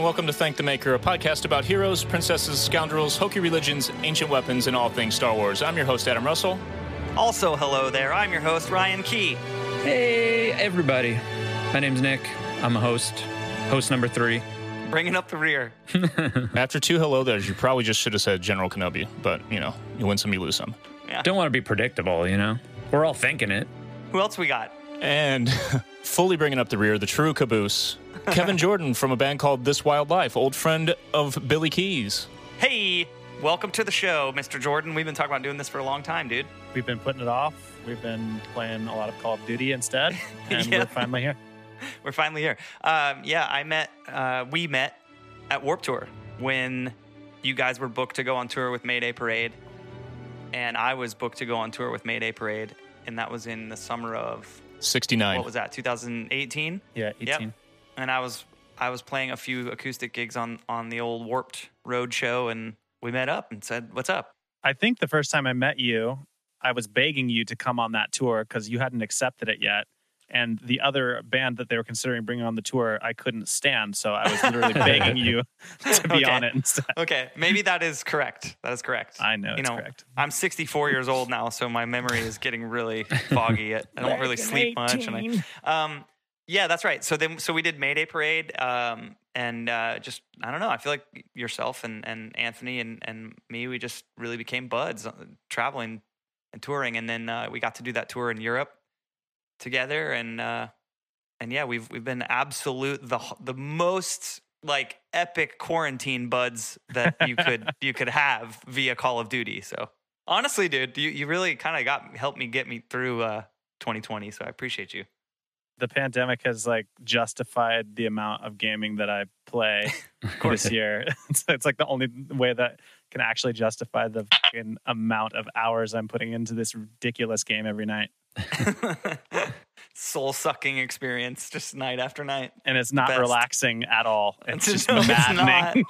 And welcome to Thank the Maker, a podcast about heroes, princesses, scoundrels, hokey religions, ancient weapons, and all things Star Wars. I'm your host, Adam Russell. Also, hello there. I'm your host, Ryan Key. Hey, everybody. My name's Nick. I'm a host, host number three. Bringing up the rear. After two hello there's, you probably just should have said General Kenobi, but you know, you win some, you lose some. Yeah. Don't want to be predictable, you know? We're all thinking it. Who else we got? And fully bringing up the rear, the true caboose, Kevin Jordan from a band called This Wild Life, old friend of Billy Keys. Hey, welcome to the show, Mr. Jordan. We've been talking about doing this for a long time, dude. We've been putting it off. We've been playing a lot of Call of Duty instead, and Yeah. we're finally here. We're finally here. Um, yeah, I met, uh, we met at Warp Tour when you guys were booked to go on tour with Mayday Parade, and I was booked to go on tour with Mayday Parade, and that was in the summer of 69. what was that? 2018. Yeah, 18. Yep. And I was I was playing a few acoustic gigs on on the old Warped Road show, and we met up and said, "What's up?" I think the first time I met you, I was begging you to come on that tour because you hadn't accepted it yet. And the other band that they were considering bringing on the tour, I couldn't stand. So I was literally begging you to be Okay. on it instead. Okay, maybe that is correct. That is correct. I know you it's know, correct. I'm 64 years old now, so my memory is getting really foggy. I don't really sleep much, and I, um, yeah, that's right. So then, so we did Mayday Parade, um, and uh, just I don't know. I feel like yourself and and Anthony and and me, we just really became buds, uh, traveling and touring, and then uh, we got to do that tour in Europe together, and uh, and yeah, we've we've been absolute the the most like epic quarantine buds that you could you could have via Call of Duty. So honestly, dude, you you really kind of got helped me get me through uh, 2020. So I appreciate you. The pandemic has like justified the amount of gaming that I play this year. It's, it's like the only way that can actually justify the fucking amount of hours I'm putting into this ridiculous game every night. Soul sucking experience, just night after night. and it's not Best. relaxing at all. It's just No, it's maddening.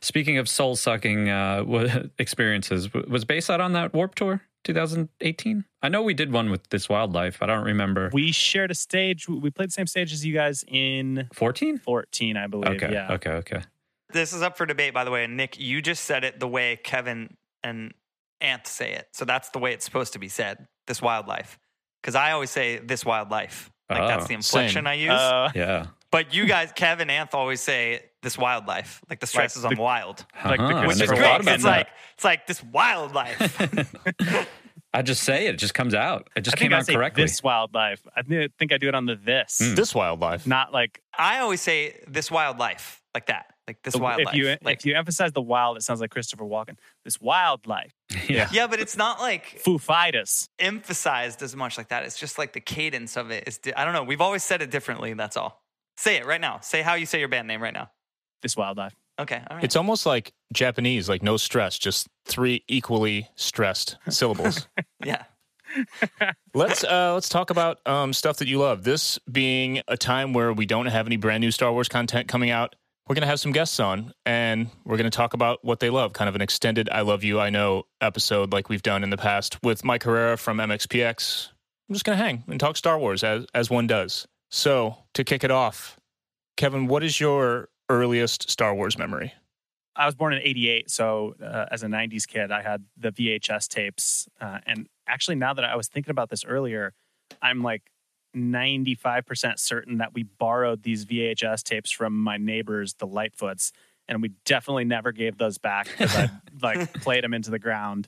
Speaking of soul sucking uh, experiences, w- was Bayside on that Warp Tour 2018? I know we did one with This Wild Life. I don't remember. we shared a stage. We played the same stage as you guys in 14? 14, I believe. Okay. Yeah. Okay. Okay. This is up for debate, by the way. And Nick, you just said it the way Kevin and Ant say it. So that's the way it's supposed to be said. This wildlife, because I always say this wildlife. Like that's Oh, the inflection same. I use. Uh, Yeah. But you guys, Kevin, Anth always say this wildlife. Like the stress Right. is on The- wild, Like the Uh-huh. I which is great. thought 'cause about It's that. like it's like this wildlife. I just say it. It just comes out. It just I think came I out say correctly. this wildlife. I think I do it on the this, Mm. This wildlife. not like I always say this wildlife like that. Like this wildlife. if you like, if you emphasize the wild, it sounds like Christopher Walken. This wildlife, yeah. yeah, but it's not like Foo Fighters. emphasized as much like that. It's just like the cadence of it is. Di- I don't know. We've always said it differently. That's all. Say it right now. Say how you say your band name right now. This wildlife. Okay. All right. It's almost like Japanese, like no stress, just three equally stressed syllables. yeah. let's uh, let's talk about um, stuff that you love. This being a time where we don't have any brand new Star Wars content coming out, we're gonna have some guests on, and we're gonna talk about what they love. Kind of an extended "I Love You, I Know" episode, like we've done in the past with Mike Herrera from MXPX. I'm just gonna hang and talk Star Wars as as one does. So to kick it off, Kevin, what is your earliest Star Wars memory? I was born in '88, so uh, as a '90s kid, I had the VHS tapes. Uh, and actually, now that I was thinking about this earlier, I'm like 95% certain that we borrowed these VHS tapes from my neighbors, the Lightfoots, and we definitely never gave those back because I like played them into the ground.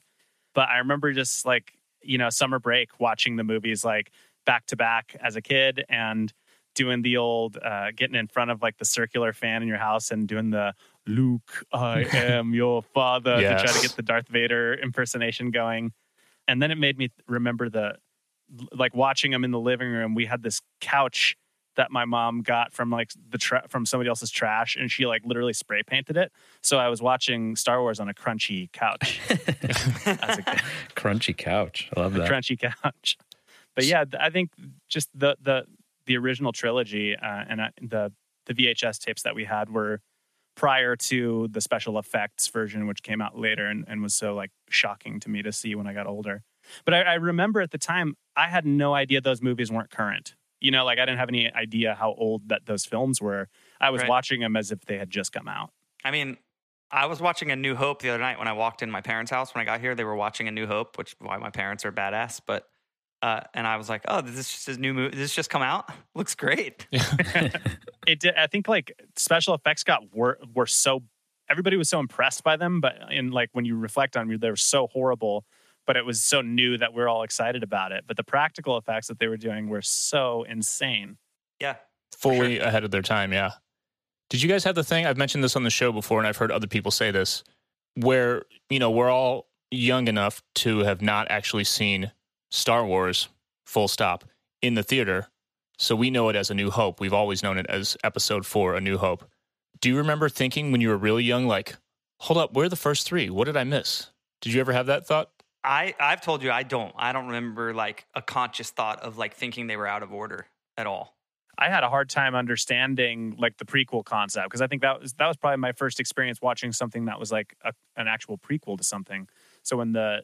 But I remember just like you know summer break watching the movies like back to back as a kid and doing the old uh, getting in front of like the circular fan in your house and doing the Luke, I am your father to try to get the Darth Vader impersonation going. And then it made me remember the like watching him in the living room. We had this couch that my mom got from like the tra- from somebody else's trash and she like literally spray painted it. So I was watching Star Wars on a crunchy couch as a kid. Crunchy couch. I love a that. crunchy couch. But yeah, I think just the the the original trilogy uh, and uh, the the VHS tapes that we had were prior to the special effects version, which came out later and, and was so like shocking to me to see when I got older. But I, I remember at the time I had no idea those movies weren't current. You know, like I didn't have any idea how old that those films were. I was Right. watching them as if they had just come out. I mean, I was watching A New Hope the other night when I walked in my parents' house. When I got here, they were watching A New Hope, which why my parents are badass. But uh, and I was like, oh, this is just a new movie. This just come out. Looks great. it did, I think like special effects got were were so everybody was so impressed by them, but in like when you reflect on them, they were so horrible. But it was so new that we're all excited about it. But the practical effects that they were doing were so insane. Yeah. fully ahead of their time. Yeah. Did you guys have the thing? I've mentioned this on the show before, and I've heard other people say this, where you know we're all young enough to have not actually seen Star Wars, full stop, in the theater, so we know it as A New Hope. We've always known it as Episode Four, A New Hope. Do you remember thinking when you were really young, like, hold up, where are the first three? What did I miss? Did you ever have that thought? I I've told you I don't. I don't remember like a conscious thought of like thinking they were out of order at all. I had a hard time understanding like the prequel concept because I think that was that was probably my first experience watching something that was like a, an actual prequel to something. So when the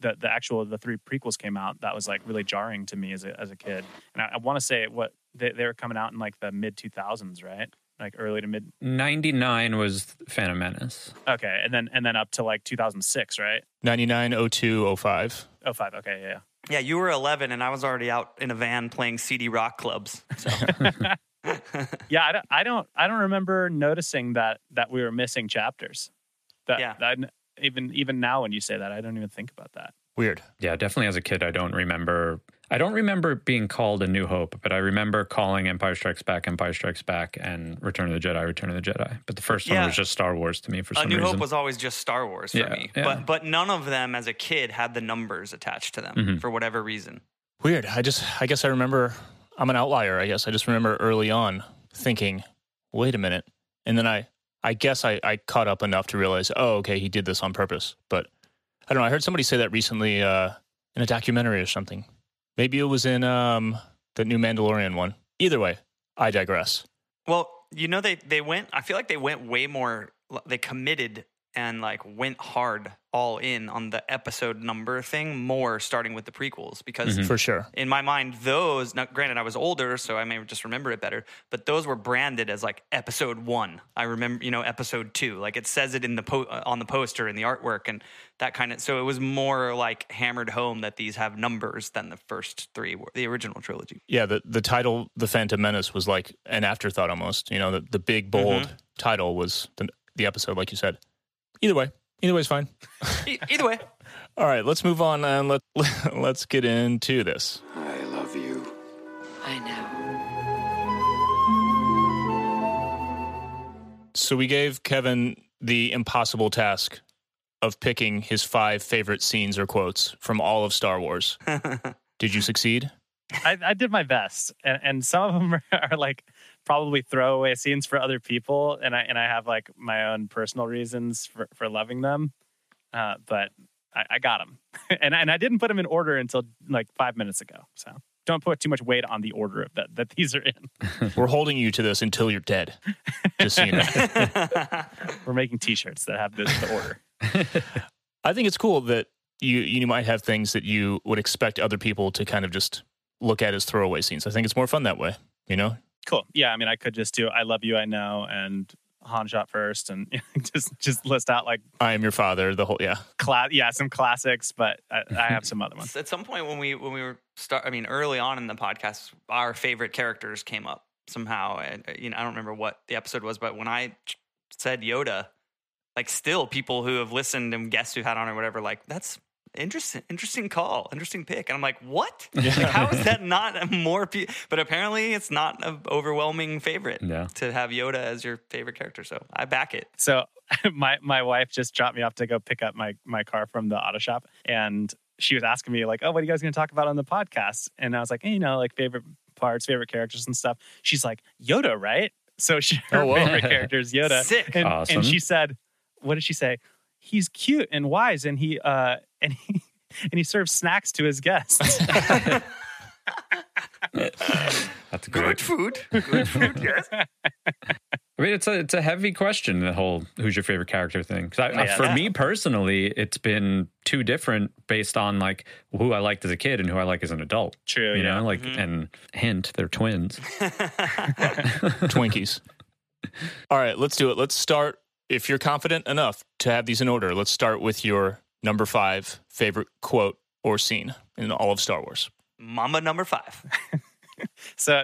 the the actual the three prequels came out, that was like really jarring to me as a as a kid. And I, I want to say what they, they were coming out in like the mid two thousands, right? Like early to mid. 99 was Phantom Menace. Okay, and then and then up to like two thousand six, right? 99, 02, 05. Oh five. Okay, yeah. Yeah, you were 11 and I was already out in a van playing CD rock clubs. So Yeah, I don't, I don't I don't remember noticing that that we were missing chapters. That, Yeah. that even even now when you say that, I don't even think about that. Weird. Yeah, definitely as a kid, I don't remember. I don't remember being called A New Hope, but I remember calling Empire Strikes Back, Empire Strikes Back, and Return of the Jedi, Return of the Jedi. But the first one was just Star Wars to me for A some New reason. Hope was always just Star Wars for Yeah, me. yeah. But but none of them as a kid had the numbers attached to them Mhm. for whatever reason. Weird. I just, I guess I remember, I'm an outlier. I guess I just remember early on thinking, wait a minute. And then I, I guess I, I caught up enough to realize, oh, okay, he did this on purpose. But I don't know. I heard somebody say that recently uh, in a documentary or something. Maybe it was in um, the new Mandalorian one. Either way, I digress. Well, you know they they went I feel like they went way more they committed and like went hard all in on the episode number thing more starting with the prequels because Mhm. For sure. in my mind those now granted i was older so i may just remember it better but those were branded as like episode one i remember you know episode two like it says it in the po- uh, on the poster in the artwork and that kind of so it was more like hammered home that these have numbers than the first three were the original trilogy Yeah, the, the title, The Phantom Menace, was like an afterthought almost. You know, the, the big, bold title was the, the episode, like you said. Either way, either way is fine. E- either way All right, let's move on and let let's get into this. I love you. I know. So we gave Kevin the impossible task of picking his five favorite scenes or quotes from all of Star Wars. Did you succeed? I, I did my best, and, and some of them are, are like probably throwaway scenes for other people, and I and I have like my own personal reasons for, for loving them, uh, but I, I got them, and and I didn't put them in order until like five minutes ago. So don't put too much weight on the order of that that these are in. We're holding you to this until you're dead. Just so you know. We're making T-shirts that have this the order. I think it's cool that you you might have things that you would expect other people to kind of just look at as throwaway scenes. I think it's more fun that way. You know, Cool. Yeah, I mean, I could just do "I love you, I know" and Han shot first, and just just list out like I am your father. The whole yeah. class. Yeah, some classics, but I, I have some other ones. At some point when we when we were start, I mean, early on in the podcast, our favorite characters came up somehow. And uh, you know, I don't remember what the episode was, but when I said Yoda, like still people who have listened and guests who had on or whatever, like that's interesting, interesting call, interesting pick. And I'm like, what? Like, how is that not more? Pe-? But apparently, it's not an overwhelming favorite Yeah. to have Yoda as your favorite character. So I back it. So my my wife just dropped me off to go pick up my my car from the auto shop, and she was asking me like, "Oh, what are you guys going to talk about on the podcast?" And I was like, hey, "You know, like favorite parts, favorite characters, and stuff." She's like, "Yoda, right?" So she, her Oh, favorite character is Yoda, Sick. and Awesome. and she said, "What did she say? He's cute and wise, and he uh and he." And he serves snacks to his guests. That's great. food. Good food. Yes. I mean, it's a it's a heavy question. The whole "who's your favorite character" thing. 'Cause I, I- Yeah. for me personally, it's been too different based on like who I liked as a kid and who I like as an adult. True, you yeah. know, like and hint, they're twins. Twinkies. All right, let's do it. Let's start. If you're confident enough to have these in order, let's start with your number five favorite quote or scene in all of Star Wars. Mama number five. So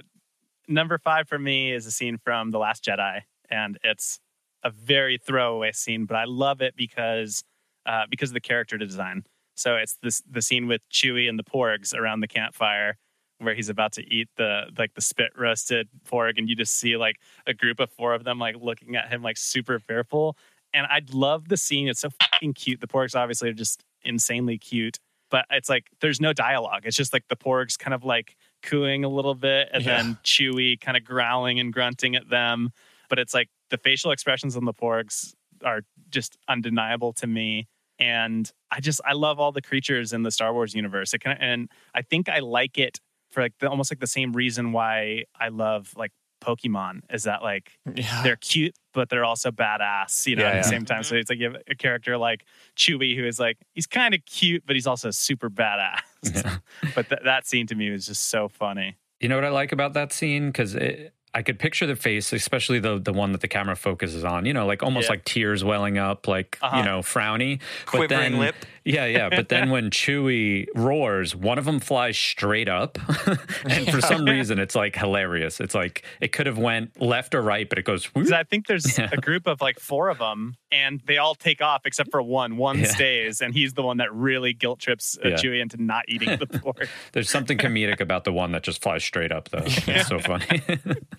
number five for me is a scene from The Last Jedi, and it's a very throwaway scene, but I love it because uh, because of the character design. So it's this the scene with Chewie and the Porgs around the campfire where he's about to eat the like the spit roasted porg and you just see like a group of four of them like looking at him like super fearful. And i love the scene. It's so fucking cute. The porgs obviously are just insanely cute but it's like there's no dialogue. It's just like the porgs kind of like cooing a little bit and Yeah. then Chewie kind of growling and grunting at them. But it's like the facial expressions on the porgs are just undeniable to me. And i just i love all the creatures in the star wars universe. It can, and i think i like it for like the, almost like the same reason why i love like pokemon is that like Yeah. they're cute but they're also badass you know Yeah, at the yeah. same time so mm-hmm. it's like you have a character like Chewie who is like he's kind of cute but he's also super badass Yeah. but th- that scene to me was just so funny You know what I like about that scene because I could picture the face, especially the the one that the camera focuses on. You know, like almost Yeah. like tears welling up, like Uh-huh. you know, frowny, Quivering but then, lip. Yeah, yeah. But then when Chewie roars, one of them flies straight up, and for some reason, it's like hilarious. It's like it could have went left or right, but it goes. I think there's Yeah. a group of like four of them, and they all take off except for one. One Yeah. stays, and he's the one that really guilt trips uh, Yeah. Chewie into not eating the porg. There's something comedic about the one that just flies straight up, though. It's so funny.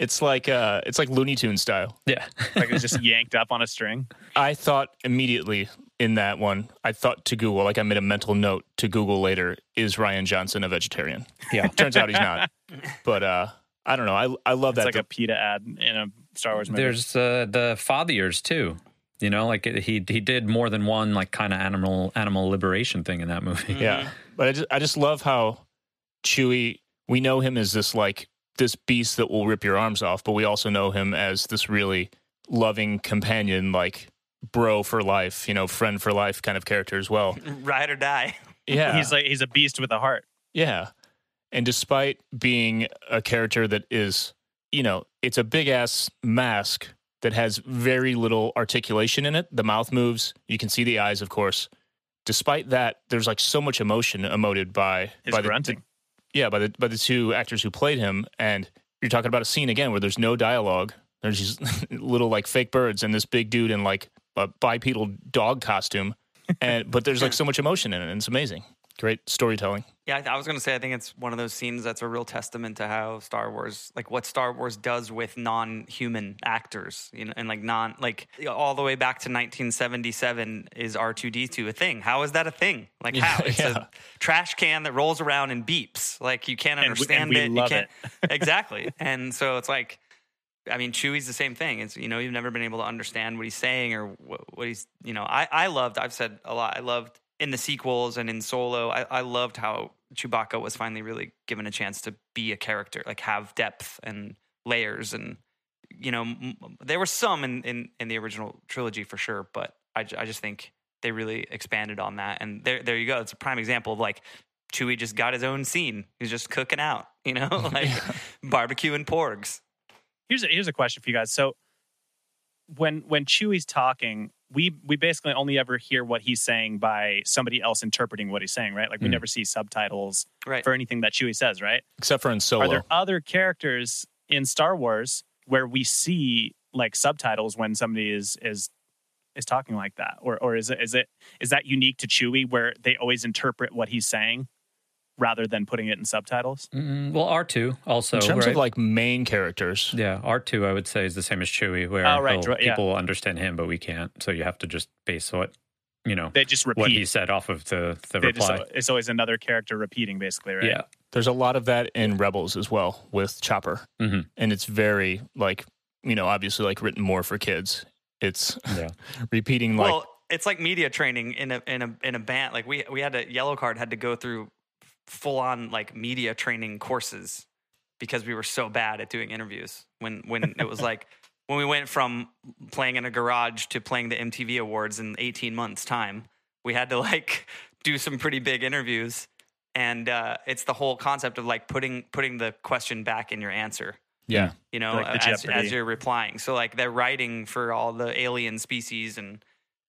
It's like uh, it's like Looney Tune style. yeah. like it's just yanked up on a string. I thought immediately in that one, I thought to Google, like I made a mental note to Google later, is Rian Johnson a vegetarian? Yeah. Turns out he's not. But uh, I don't know. I I love It's that. like a PETA ad in a Star Wars movie. There's uh, the fathiers too. You know, like he he did more than one like kind of animal animal liberation thing in that movie. Yeah, but I just I just love how Chewie. We know him as this like this beast that will rip your arms off, but we also know him as this really loving companion, like bro for life, you know, friend for life kind of character as well. Ride or die. Yeah, He's like he's a beast with a heart. yeah. And despite being a character that is, you know, it's a big ass mask that has very little articulation in it. The mouth moves. You can see the eyes, of course. Despite that, there's like so much emotion emoted by His by the, grunting. Yeah, by the by the two actors who played him, and you're talking about a scene again where there's no dialogue. There's just little like fake birds and this big dude in like a bipedal dog costume, and but there's like so much emotion in it, and it's amazing. Great storytelling. Yeah, I, was going to say, I think it's one of those scenes that's a real testament to how Star Wars, like what Star Wars does with non-human actors, you know, and like non, like all the way back to 1977 is R2D2 a thing? How is that a thing? Like how? It's Yeah. a trash can that rolls around and beeps. Like you can't And we- and understand we it. love you can't, exactly. And so it's like, I mean, Chewie's the same thing. It's you know you've never been able to understand what he's saying or what, what he's you know. I I loved. I've said a lot. I loved in the sequels and in Solo. I, I loved how Chewbacca was finally really given a chance to be a character, like have depth and layers, and you know m- there were some in in, in the original trilogy for sure, but I I just think they really expanded on that. And there there you go. It's a prime example of like. Chewie just got his own scene. He's just cooking out, you know, like barbecue and porgs. Here's a, here's a question for you guys. So when when Chewie's talking, we we basically only ever hear what he's saying by somebody else interpreting what he's saying, right? Like we Mm. never see subtitles Right. for anything that Chewie says, right? except for in Solo. Are there other characters in Star Wars where we see like subtitles when somebody is is is talking like that, or or is it is it is that unique to Chewie where they always interpret what he's saying rather than putting it in subtitles? Mm, well, R two also in terms right? of like main characters. yeah, R two I would say is the same as Chewie, where Oh, right, he'll- right, yeah. people understand him, but we can't. So you have to just base what you know They just repeat. what he said off of the the They just- reply. it's always another character repeating, basically, right? Yeah, There's a lot of that in Rebels as well with Chopper, Mhm. and it's very like you know obviously like written more for kids. It's yeah. repeating like well, it's like media training in a in a in a band. Like we we had a Yellowcard had to go through full on like media training courses because we were so bad at doing interviews. When when it was like when we went from playing in a garage to playing the MTV Awards in 18 months time, we had to like do some pretty big interviews. And uh, it's the whole concept of like putting putting the question back in your answer yeah. you know, Like as, as you're replying. So like they're writing for all the alien species and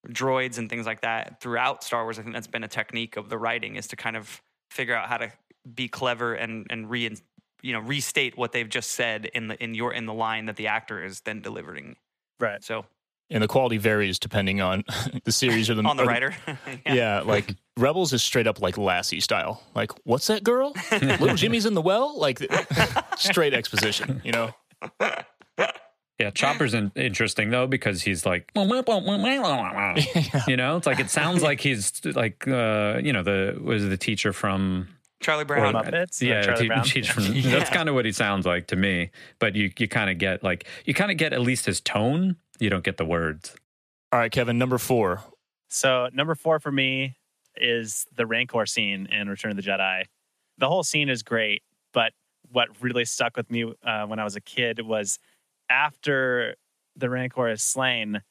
droids and things like that throughout Star Wars. I think that's been a technique of the writing is to kind of figure out how to be clever and and re you know restate what they've just said in the in your in the line that the actor is then delivering. Right. So and the quality varies depending on the series or the on the or writer, Yeah. like Rebels is straight up like Lassie style. Like, what's that girl? Little Jimmy's in the well. Like, straight exposition. You know. Yeah, Chopper's in, interesting though because he's like, you know, it's like it sounds like he's like, uh, you know, the was the teacher from Charlie Brown. Muppets? yeah, Charlie te- Brown? teacher from, Yeah. that's kind of what he sounds like to me. But you you kind of get like you kind of get at least his tone. You don't get the words. All right, Kevin. Number four. So number four for me is the Rancor scene in Return of the Jedi. The whole scene is great, but what really stuck with me uh, when I was a kid was after the Rancor is slain,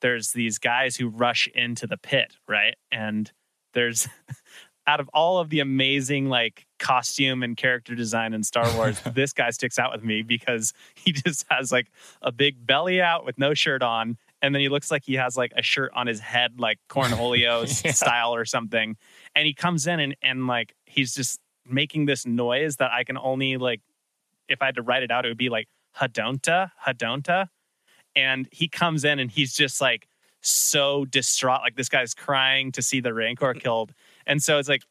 there's these guys who rush into the pit, right? And there's out of all of the amazing like costume and character design in Star Wars, this guy sticks out with me because he just has like a big belly out with no shirt on. And then he looks like he has like a shirt on his head, like Cornholio Yeah. style or something. And he comes in and, and like he's just making this noise that I can only like if I had to write it out, it would be like Hadonta, Hadonta. And he comes in and he's just like so distraught. Like this guy's crying to see the Rancor mm-hmm. killed. And so it's like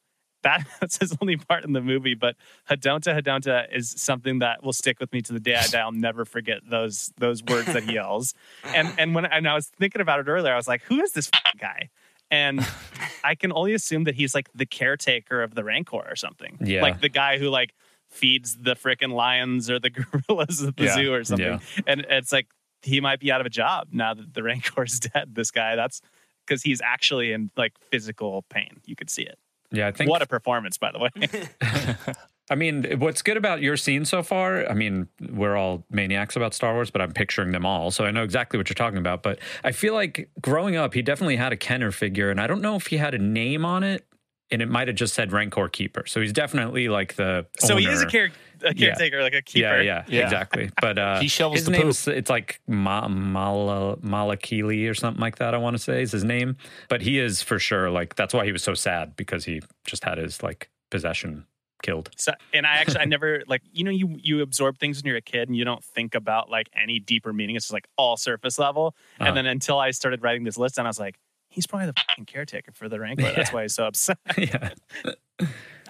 that, that's his only part in the movie. But Hadonta, Hadonta is something that will stick with me to the day I die. I'll never forget those those words that he yells. And and when and I was thinking about it earlier, I was like, who is this guy? And I can only assume that he's like the caretaker of the Rancor or something. Yeah. Like the guy who like feeds the freaking lions or the gorillas at the Yeah. zoo or something. Yeah. And it's like he might be out of a job now that the Rancor is dead. This guy, that's because he's actually in like physical pain. You could see it. Yeah, I think What a performance, by the way. I mean, what's good about your scene so far? I mean, we're all maniacs about Star Wars, but I'm picturing them all, so I know exactly what you're talking about. But I feel like growing up, he definitely had a Kenner figure, and I don't know if he had a name on it, and it might have just said Rancor Keeper. So he's definitely like the so he is a, owner. care- a Yeah. caretaker, like a keeper. Yeah, yeah, Yeah. exactly. But uh, He shovels his the name's it's like Ma- Mala Malakili or something like that. I want to say is his name, but he is for sure like that's why he was so sad because he just had his like possession killed. So, and I actually, I never like, you know, you you absorb things when you're a kid and you don't think about like any deeper meaning. It's just like all surface level. Uh-huh. And then until I started writing this list, and I was like, he's probably the fucking caretaker for the Rancor. That's why he's so upset. yeah,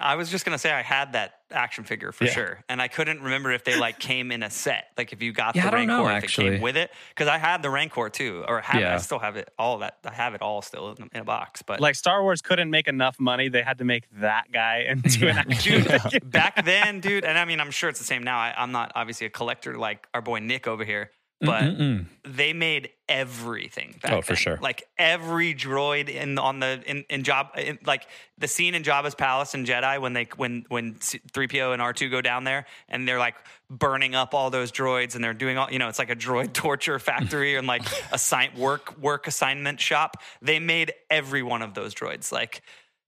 I was just gonna say I had that action figure for Yeah. sure, and I couldn't remember if they like came in a set, like if you got Yeah, the Rancor, know, if it came with it, because I had the Rancor too, or have Yeah. I still have it, all that, I have it all still in, in a box. But like Star Wars couldn't make enough money; they had to make that guy into an action. dude, back then, dude, and I mean, I'm sure it's the same now. I, I'm not obviously a collector like our boy Nick over here, but Mm-mm-mm. they made everything back Oh, for sure. like every droid in on the in, in job in, like the scene in Jabba's palace in Jedi when they when when 3PO and R2 go down there and they're like burning up all those droids and they're doing all you know it's like a droid torture factory and like a sign work work assignment shop they made every one of those droids like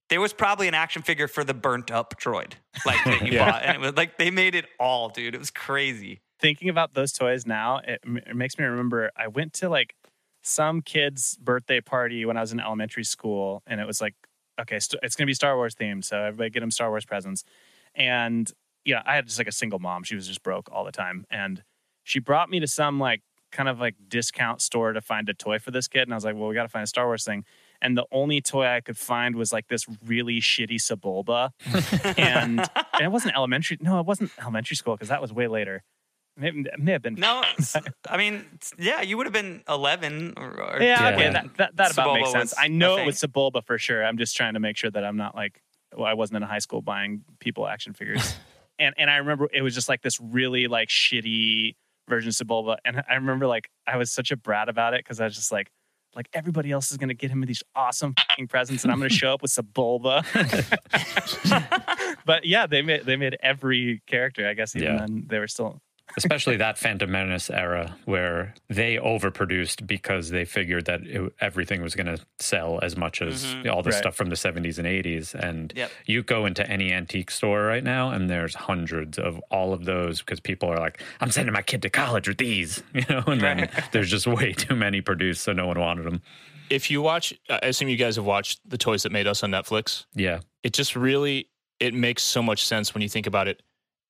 there was probably an action figure for the burnt up droid like that you Yeah. bought and it was like they made it all dude it was crazy Thinking about those toys now, it, it makes me remember I went to like some kid's birthday party when I was in elementary school, and it was like, okay, st- it's gonna be Star Wars themed, so everybody get them Star Wars presents. And yeah, I had just like a single mom; she was just broke all the time, and she brought me to some like kind of like discount store to find a toy for this kid, and I was like, well, we got to find a Star Wars thing. And the only toy I could find was like this really shitty Sebulba, and, and it wasn't elementary. No, it wasn't elementary school because that was way later. It may, may have been. No, I mean, yeah, you would have been 11 or, or Yeah, Yeah. okay, that, that, that about Sebulba makes sense. I know it was Sebulba for sure. I'm just trying to make sure that I'm not like, well, I wasn't in high school buying people action figures. and and I remember it was just like this really like shitty version of Sebulba. And I remember like I was such a brat about it because I was just like, like everybody else is gonna get him these awesome fucking presents, and I'm gonna show up with Sebulba. but yeah, they made they made every character. I guess even Yeah. then they were still especially that Phantom Menace era where they overproduced because they figured that it, everything was going to sell as much as Mhm. all the Right. stuff from the 70s and 80s. And Yep. you go into any antique store right now, and there's hundreds of all of those because people are like, "I'm sending my kid to college with these," you know. And then there's just way too many produced, so no one wanted them. If you watch, I assume you guys have watched the Toys That Made Us on Netflix. Yeah, It just really it makes so much sense when you think about it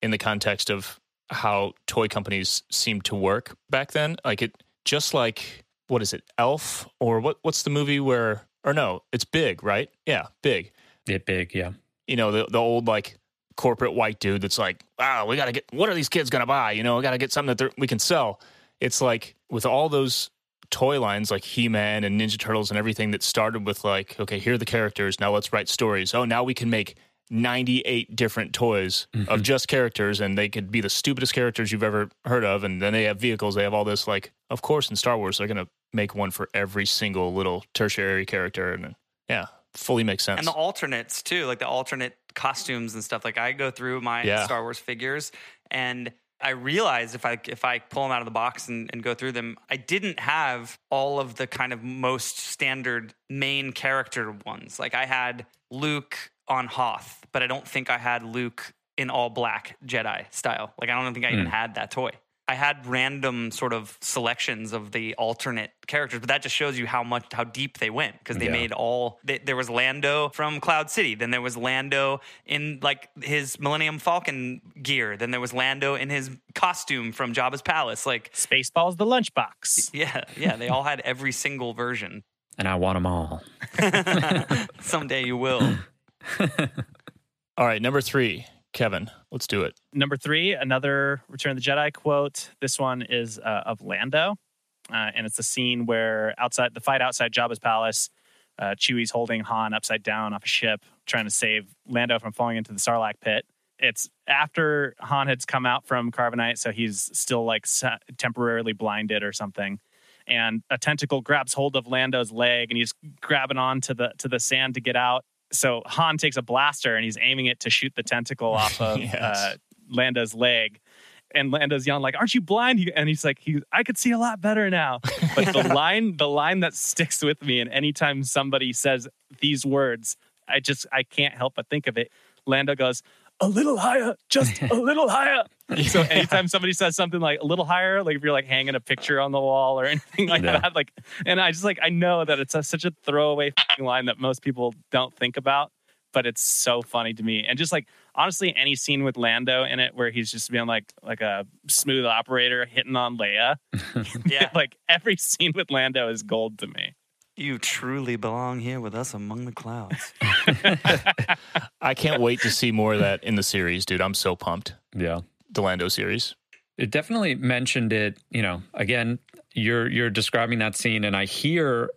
in the context of how toy companies seemed to work back then. Like it, just like what is it, Elf, or what? What's the movie where? Or no, it's Big, right? Yeah, Big. it big. Yeah, you know, the the old like corporate white dude that's like, wow, we got to get what are these kids gonna buy? You know, we got to get something that we can sell. It's like with all those toy lines like He Man and Ninja Turtles and everything that started with like, okay, here are the characters. Now let's write stories. Oh, now we can make 98 different toys of mm-hmm. just characters and they could be the stupidest characters you've ever heard of and then they have vehicles they have all this like of course in star wars they're going to make one for every single little tertiary character and yeah fully makes sense and the alternates too, like the alternate costumes and stuff. Like I go through my Yeah. Star Wars figures, and I realized if I if I pull them out of the box and, and go through them, I didn't have all of the kind of most standard main character ones. Like I had Luke on Hoth, but I don't think I had Luke in all black Jedi style. Like I don't think I even hmm. had that toy. I had random sort of selections of the alternate characters, but that just shows you how much how deep they went because they Yeah. made all. They, there was Lando from Cloud City, then there was Lando in like his Millennium Falcon gear, then there was Lando in his costume from Jabba's palace. Like, Spaceballs the lunchbox. yeah, yeah, they all had every single version. and I want them all. Someday you will. all right number three kevin let's do it Number three, another Return of the Jedi quote. This one is uh, of Lando, uh, and it's the scene where outside the fight outside Jabba's palace, uh, Chewie's holding Han upside down off a ship, trying to save Lando from falling into the Sarlacc pit. It's after Han had come out from Carbonite, so he's still like temporarily blinded or something. And a tentacle grabs hold of Lando's leg, and he's grabbing on to the to the sand to get out. So Han takes a blaster and he's aiming it to shoot the tentacle off of Yes. uh, Lando's leg. And Lando's yelling like, "Aren't you blind?" And he's like, he, "I could see a lot better now." But the line, the line that sticks with me, and anytime somebody says these words, I just I can't help but think of it. Lando goes, "A little higher, just a little higher." So anytime somebody says something like a little higher, like if you're like hanging a picture on the wall or anything like Yeah. that, like, and I just like I know that it's a, such a throwaway line that most people don't think about, but it's so funny to me. And just like honestly, any scene with Lando in it where he's just being like like a smooth operator hitting on Leia, Yeah, like every scene with Lando is gold to me. You truly belong here with us among the clouds. I can't wait to see more of that in the series, dude. I'm so pumped. Yeah. The Lando series. It definitely mentioned it, you know, again, you're you're describing that scene and I hear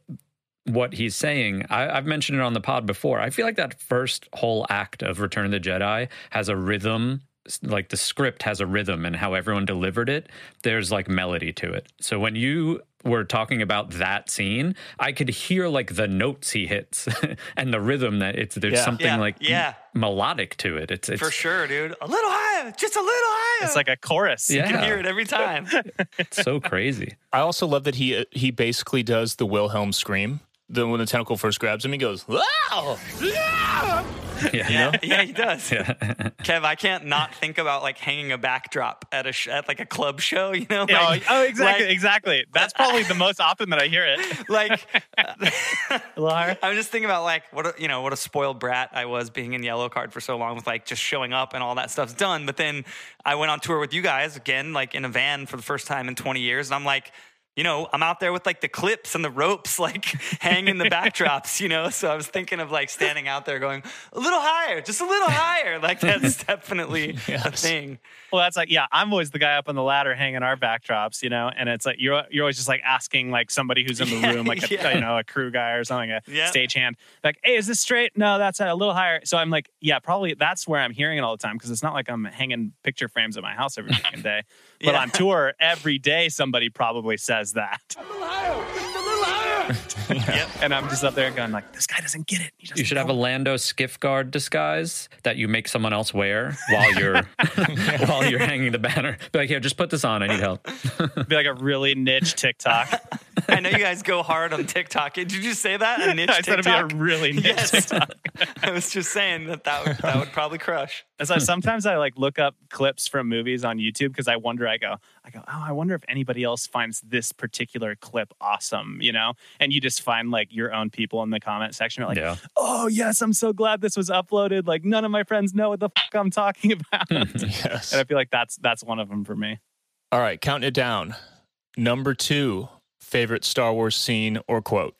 what he's saying. I, I've mentioned it on the pod before. I feel like that first whole act of Return of the Jedi has a rhythm, s- like the script has a rhythm and how everyone delivered it. There's like melody to it. So when you were talking about that scene, I could hear like the notes he hits and the rhythm that it's there's Yeah. something Yeah, like yeah. melodic to it. It's it's For sure, dude. A little higher, just a little higher. It's like a chorus. Yeah. you can hear it every time. it's so crazy. I also love that he uh, he basically does the Wilhelm scream. The when the tentacle first grabs him, he goes, "Wow!" Yeah. Yeah, yeah, he does. Kev, I can't not think about like hanging a backdrop at a sh- at like a club show. You know, Yeah, oh, like, oh, exactly, like- exactly. That's probably the most often that I hear it. like uh, higher. I'm just thinking about like what a, you know what a spoiled brat I was being in Yellowcard for so long with like just showing up and all that stuff's done. But then I went on tour with you guys again, like in a van for the first time in 20 years, and I'm like, you know, I'm out there with like the clips and the ropes, like hanging the backdrops, you know. So I was thinking of like standing out there going a little higher, just a little higher. Like that's definitely a thing. Well, that's like, yeah, I'm always the guy up on the ladder hanging our backdrops, you know, and it's like you're you're always just like asking like somebody who's in the Yeah, room, like a, yeah. you know, a crew guy or something, a Yeah. stagehand, like, hey, is this straight? No, that's a little higher. So I'm like, yeah, probably that's where I'm hearing it all the time because it's not like I'm hanging picture frames at my house every fucking day. But on tour, every day somebody probably says that, Yep. and I'm just up there going like, this guy doesn't get it. He You doesn't should have a. Lando skiff guard disguise that you make someone else wear while you're while you're hanging the banner. Be like, here, just put this on. I need help. be like a really niche TikTok. I know you guys go hard on TikTok. Did you just say that? A niche I said it'd be a really niche Yes. TikTok. I was just saying that that would, that would probably crush. It's like sometimes I like look up clips from movies on YouTube because I wonder. I go, I go, oh, I wonder if anybody else finds this particular clip awesome, you know? And you just find like your own people in the comment section like, yeah. oh yes, I'm so glad this was uploaded. Like none of my friends know what the fuck I'm talking about, hmm, yes. and I feel like that's that's one of them for me. All right, counting it down. Number two, favorite Star Wars scene or quote.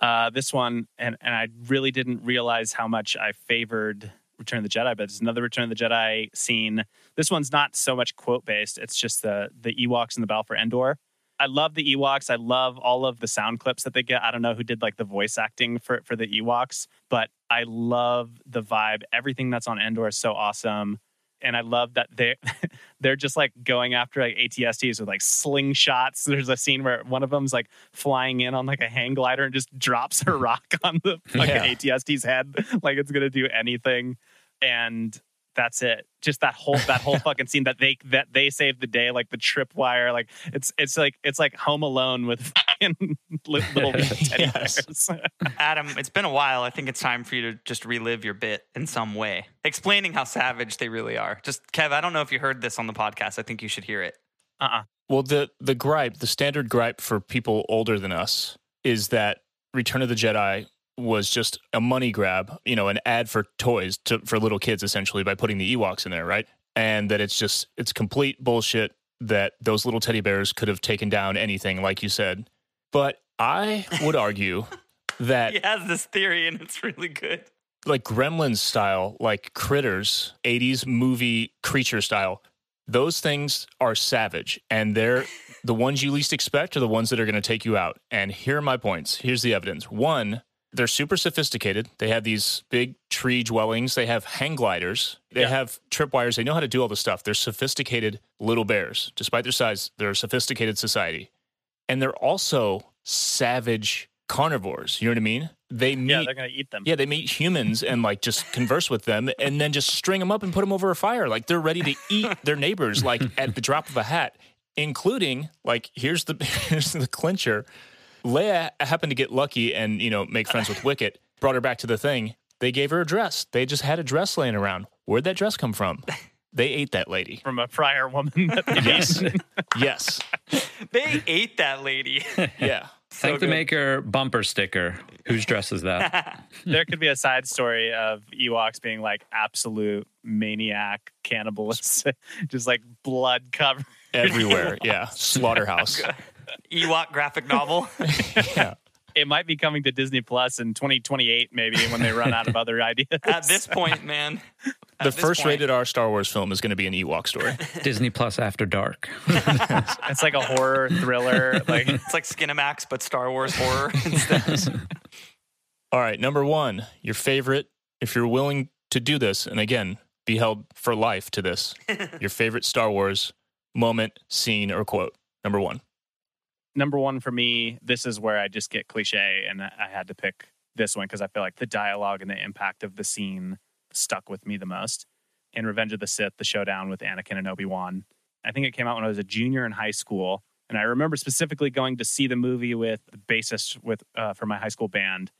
Uh, this one, and and I really didn't realize how much I favored Return of the Jedi, but it's another Return of the Jedi scene. This one's not so much quote based; it's just the the Ewoks in the battle for Endor. I love the Ewoks. I love all of the sound clips that they get. I don't know who did like the voice acting for for the Ewoks, but I love the vibe. Everything that's on Endor is so awesome. And I love that they they're just like going after like ATSTs with like slingshots. There's a scene where one of them's like flying in on like a hang glider and just drops a rock on the fucking Yeah. ATST's head like it's gonna do anything. And that's it. Just that whole that whole fucking scene that they that they saved the day, like the tripwire, like it's it's like it's like Home Alone with little teddy bears. Adam, it's been a while. I think it's time for you to just relive your bit in some way, explaining how savage they really are. Just, Kev, I don't know if you heard this on the podcast. I think you should hear it. uh-uh. Well, the the gripe, the standard gripe for people older than us is that Return of the Jedi was just a money grab, you know, an ad for toys to, for little kids essentially by putting the Ewoks in there, right? And that it's just it's complete bullshit that those little teddy bears could have taken down anything like you said. But I would argue that He has this theory, and it's really good. like Gremlins style, like critters, 80s movie creature style, those things are savage. And they're the ones you least expect are the ones that are going to take you out. And here are my points. Here's the evidence. One, they're super sophisticated. They have these big tree dwellings. They have hang gliders. They Yeah. have tripwires. They know how to do all this stuff. They're sophisticated little bears. Despite their size, they're a sophisticated society. And they're also savage carnivores. You know what I mean? They meet Yeah, they're gonna eat them. yeah, they meet humans and like just converse with them and then just string them up and put them over a fire. Like they're ready to eat their neighbors like at the drop of a hat, including like here's the here's the clincher. Leia happened to get lucky and, you know, make friends with Wicket, brought her back to the thing. They gave her a dress. They just had a dress laying around. Where'd that dress come from? They ate that lady. From a prior woman Yes. Yes. They ate that lady. Yeah. So Thank the maker bumper sticker. Whose dress is that? there could be a side story of Ewoks being like absolute maniac cannibalists, just like blood covered. Everywhere. Yeah. Slaughterhouse. Ewok graphic novel. Yeah. It might be coming to Disney Plus in 2028, maybe when they run out of other ideas. At this point, man. The first point- rated R Star Wars film is going to be an Ewok story. Disney Plus After Dark. it's like a horror thriller. Like It's like Skinemax, but Star Wars horror instead. All right, number one, your favorite, if you're willing to do this, and again, be held for life to this, your favorite Star Wars moment, scene, or quote. Number one. Number one for me, this is where I just get cliche, and I had to pick this one because I feel like the dialogue and the impact of the scene stuck with me the most. In Revenge of the Sith, the showdown with Anakin and Obi Wan. I think it came out when I was a junior in high school, and I remember specifically going to see the movie with the bassist with uh, for my high school band.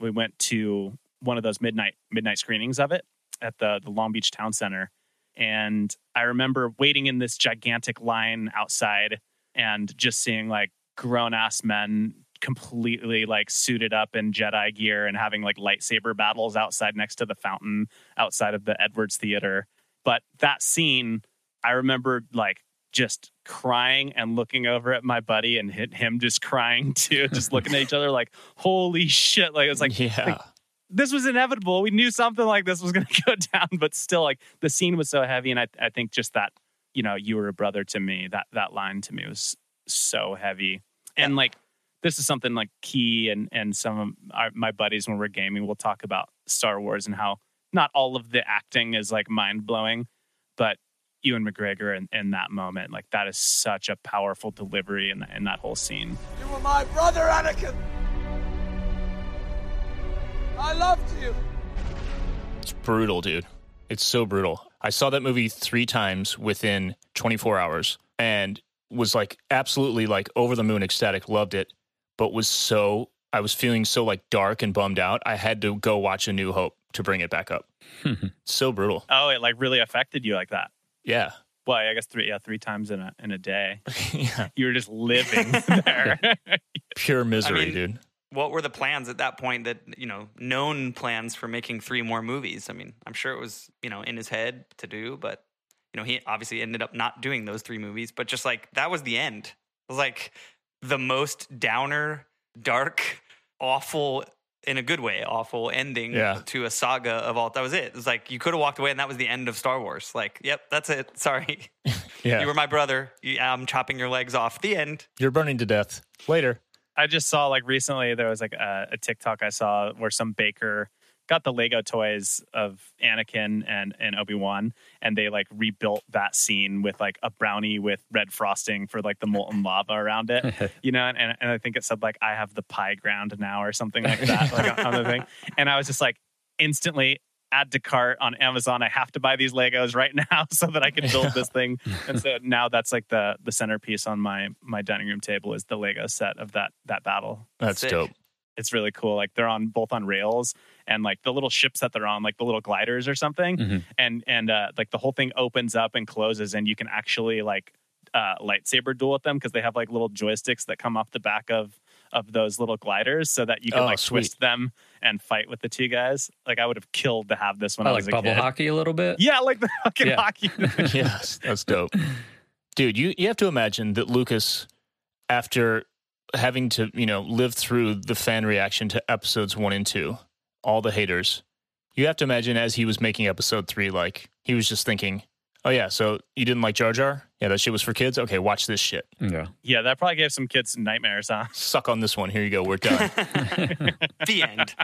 We went to one of those midnight midnight screenings of it at the the Long Beach Town Center, and I remember waiting in this gigantic line outside and just seeing like grown ass men completely like suited up in Jedi gear and having like lightsaber battles outside next to the fountain outside of the Edwards Theater. But that scene, I remember like just crying and looking over at my buddy and hit him just crying too, just looking at each other like, holy shit. Like, it was like, yeah. like, this was inevitable. We knew something like this was going to go down, but still, like, the scene was so heavy. And I, I think just that, you know, you were a brother to me, that, that line to me was so heavy. And like, this is something like key and, and some of our, my buddies when we're gaming, we'll talk about Star Wars and how not all of the acting is like mind blowing, but Ewan McGregor in, in that moment, like that is such a powerful delivery in, in that whole scene. You were my brother, Anakin. I loved you. It's brutal, dude. It's so brutal. I saw that movie three times within 24 hours and was like absolutely like over the moon ecstatic, loved it, but was so I was feeling so like dark and bummed out. I had to go watch A New Hope to bring it back up. so brutal. Oh, it like really affected you like that. Yeah. Well, I guess three, yeah, three times in a in a day. yeah. You were just living there. Pure misery, I mean, dude. What were the plans at that point that, you know, known plans for making three more movies? I mean, I'm sure it was, you know, in his head to do, but, you know, he obviously ended up not doing those three movies, but just like that was the end. It was like the most downer, dark, awful, in a good way, awful ending Yeah. to a saga of all. That was it. It was like you could have walked away and that was the end of Star Wars. Like, yep, that's it. Sorry. Yeah. You were my brother. I'm chopping your legs off. The end. You're burning to death. Later. I just saw like recently there was like a, a TikTok I saw where some baker got the Lego toys of Anakin and and Obi Wan, and they like rebuilt that scene with like a brownie with red frosting for like the molten lava around it, you know. And and I think it said like I have the pie ground now or something like that, like on, on the thing. And I was just like instantly add to cart on Amazon. I have to buy these Legos right now so that I can build this thing. And so now that's like the the centerpiece on my my dining room table is the Lego set of that that battle. That's Sick. dope. It's really cool. Like they're on both on rails and like the little ships that they're on, like the little gliders or something. Mhm. And and uh, like the whole thing opens up and closes, and you can actually like uh, lightsaber duel with them because they have like little joysticks that come off the back of of those little gliders, so that you can Oh, like sweet. twist them and fight with the two guys. Like I would have killed to have this when I I like was a bubble kid. hockey a little bit. Yeah, like the fucking Yeah. hockey. yes, that's dope. Dude, you, you have to imagine that Lucas, after having to, you know, live through the fan reaction to episodes one and two, all the haters, you have to imagine as he was making episode three, like he was just thinking, oh, yeah, so you didn't like Jar Jar? Yeah, that shit was for kids? Okay, watch this shit. Yeah. yeah, that probably gave some kids nightmares, huh? Suck on this one. Here you go. We're done. the end.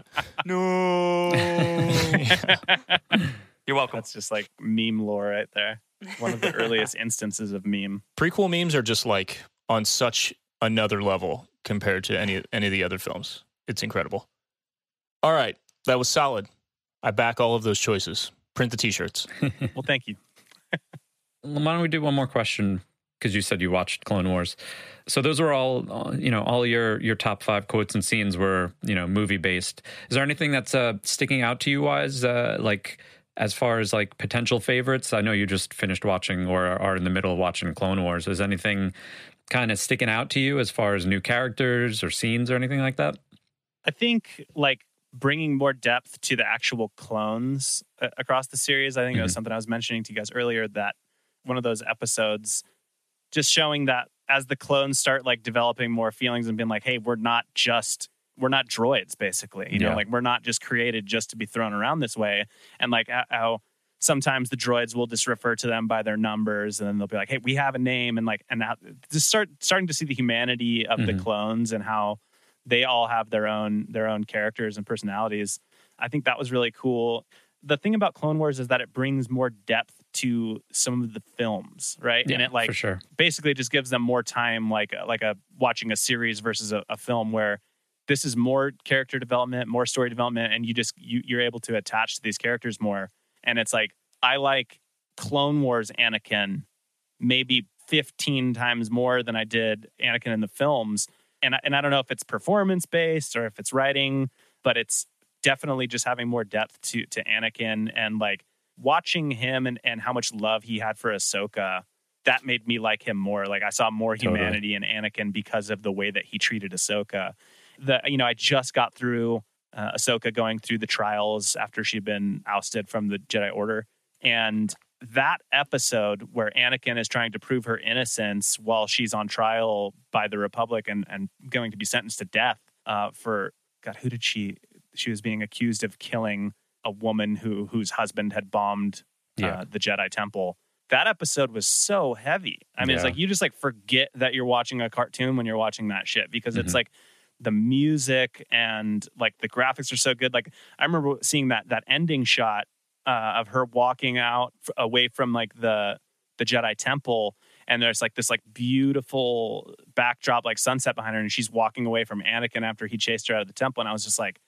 no. You're welcome. That's just like meme lore right there. One of the earliest instances of meme. Prequel memes are just like on such another level compared to any any of the other films. It's incredible. All right, that was solid. I back all of those choices. Print the t-shirts. Well, thank you. Why don't we do one more question? Because you said you watched Clone Wars, so those were all, uh, you know, all your your top five quotes and scenes were, you know, movie based. Is there anything that's uh, sticking out to you, wise, uh, like as far as like potential favorites? I know you just finished watching or are in the middle of watching Clone Wars. Is anything kind of sticking out to you as far as new characters or scenes or anything like that? I think like bringing more depth to the actual clones uh, across the series. I think it was Mhm. something I was mentioning to you guys earlier that one of those episodes just showing that as the clones start like developing more feelings and being like, hey, we're not just we're not droids basically. You know, Yeah. like we're not just created just to be thrown around this way. And like how- sometimes the droids will just refer to them by their numbers and then they'll be like, hey, we have a name and like and now just start starting to see the humanity of the Mhm. clones and how they all have their own their own characters and personalities. I think that was really cool. The thing about Clone Wars is that it brings more depth to some of the films, right? and it like for sure. basically just gives them more time, like uh, like a watching a series versus a, a film where this is more character development, more story development, and you just you, you're able to attach to these characters more. And it's like I like Clone Wars Anakin maybe 15 times more than I did Anakin in the films. And I, and I don't know if it's performance based or if it's writing, but it's definitely just having more depth to to Anakin and like watching him and, and how much love he had for Ahsoka. That made me like him more. Like I saw more Totally. humanity in Anakin because of the way that he treated Ahsoka. The you know I just got through uh, Ahsoka going through the trials after she'd been ousted from the Jedi Order, and that episode where Anakin is trying to prove her innocence while she's on trial by the Republic and, and going to be sentenced to death uh, for God, who did she? She was being accused of killing a woman who whose husband had bombed uh, Yeah. the Jedi Temple. That episode was so heavy. I mean, it's like you just like forget that you're watching a cartoon when you're watching that shit because it's Mhm. like the music and like the graphics are so good. Like I remember seeing that that ending shot uh, of her walking out f- away from like the the Jedi Temple, and there's like this like beautiful backdrop, like sunset behind her, and she's walking away from Anakin after he chased her out of the temple, and I was just like,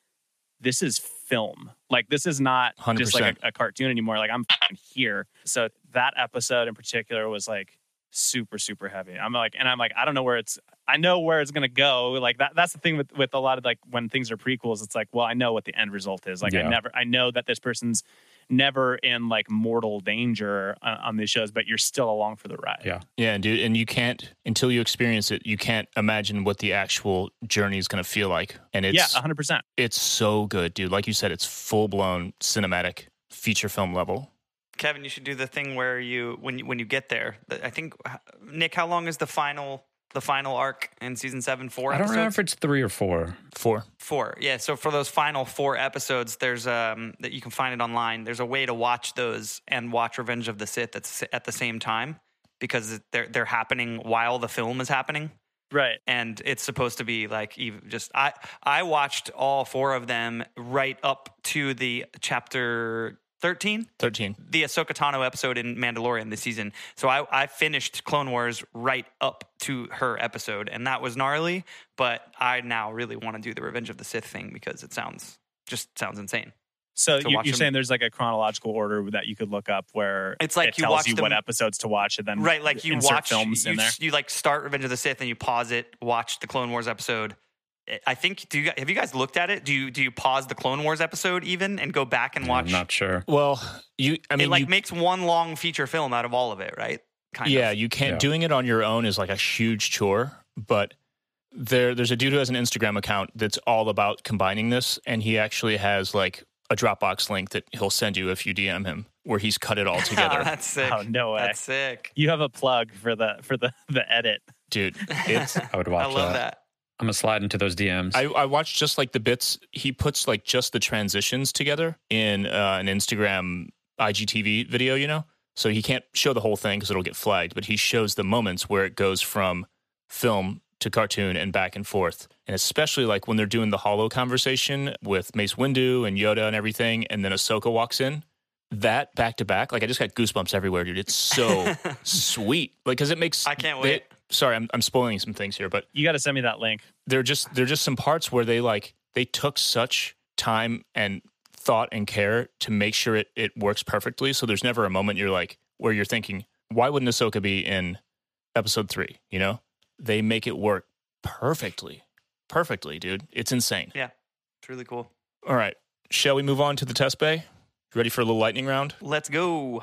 this is film. Like this is not just like a, a cartoon anymore. Like I'm here. So that episode in particular was like super super heavy. I'm like, and I'm like, I don't know where it's. I know where it's gonna go. Like that. That's the thing with with a lot of like when things are prequels. It's like, well, I know what the end result is. Like I never. I know that this person's never in like mortal danger uh, on these shows, but you're still along for the ride. Yeah. Yeah, dude, and you can't until you experience it. You can't imagine what the actual journey is going to feel like, and it's yeah, 100. percent it's so good, dude. Like you said, it's full blown cinematic feature film level. Kevin, you should do the thing where you when you when you get there. I think Nick, how long is the final the final arc in season seven? Four. I don't remember if it's three or four. Four. Four. Yeah. So for those final four episodes, there's um that you can find it online. There's a way to watch those and watch Revenge of the Sith at, at the same time because they're they're happening while the film is happening. Right. And it's supposed to be like even just I I watched all four of them right up to the chapter thirteen Thirteen. the Ahsoka Tano episode in Mandalorian this season. So I, I finished Clone Wars right up to her episode, and that was gnarly. But I now really want to do the Revenge of the Sith thing because it sounds just sounds insane. So you, you're them- saying there's like a chronological order that you could look up where It's like it you tells watch you them- what episodes to watch and then Right, like you watch films you, in there. you like start Revenge of the Sith and you pause it, watch the Clone Wars episode. I think do you have you guys looked at it? Do you do you pause the Clone Wars episode even and go back and watch? I'm not sure. Well, you. I mean, it like you, makes one long feature film out of all of it, right? Kind yeah, of. you can't. Yeah. Doing it on your own is like a huge chore. But there, there's a dude who has an Instagram account that's all about combining this, and he actually has like a Dropbox link that he'll send you if you DM him, where he's cut it all oh, together. That's sick. Oh no way! That's sick. you have a plug for the for the the edit. dude. It's I would watch I love that. that. I'm gonna slide into those DMs. I, I watched just like the bits. He puts like just the transitions together in uh, an Instagram IGTV video, you know? So he can't show the whole thing because it'll get flagged, but he shows the moments where it goes from film to cartoon and back and forth. And especially like when they're doing the hollow conversation with Mace Windu and Yoda and everything, and then Ahsoka walks in. That back to back, like I just got goosebumps everywhere, dude. It's so sweet, like because it makes. I can't they- wait. Sorry, I'm I'm spoiling some things here, but You got to send me that link. They're just they're just some parts where they like they took such time and thought and care to make sure it, it works perfectly. So there's never a moment you're like where you're thinking, why wouldn't Ahsoka be in episode three? You know? They make it work perfectly. Perfectly, dude. It's insane. Yeah, it's really cool. All right. Shall we move on to the test bay? Ready for a little lightning round? Let's go.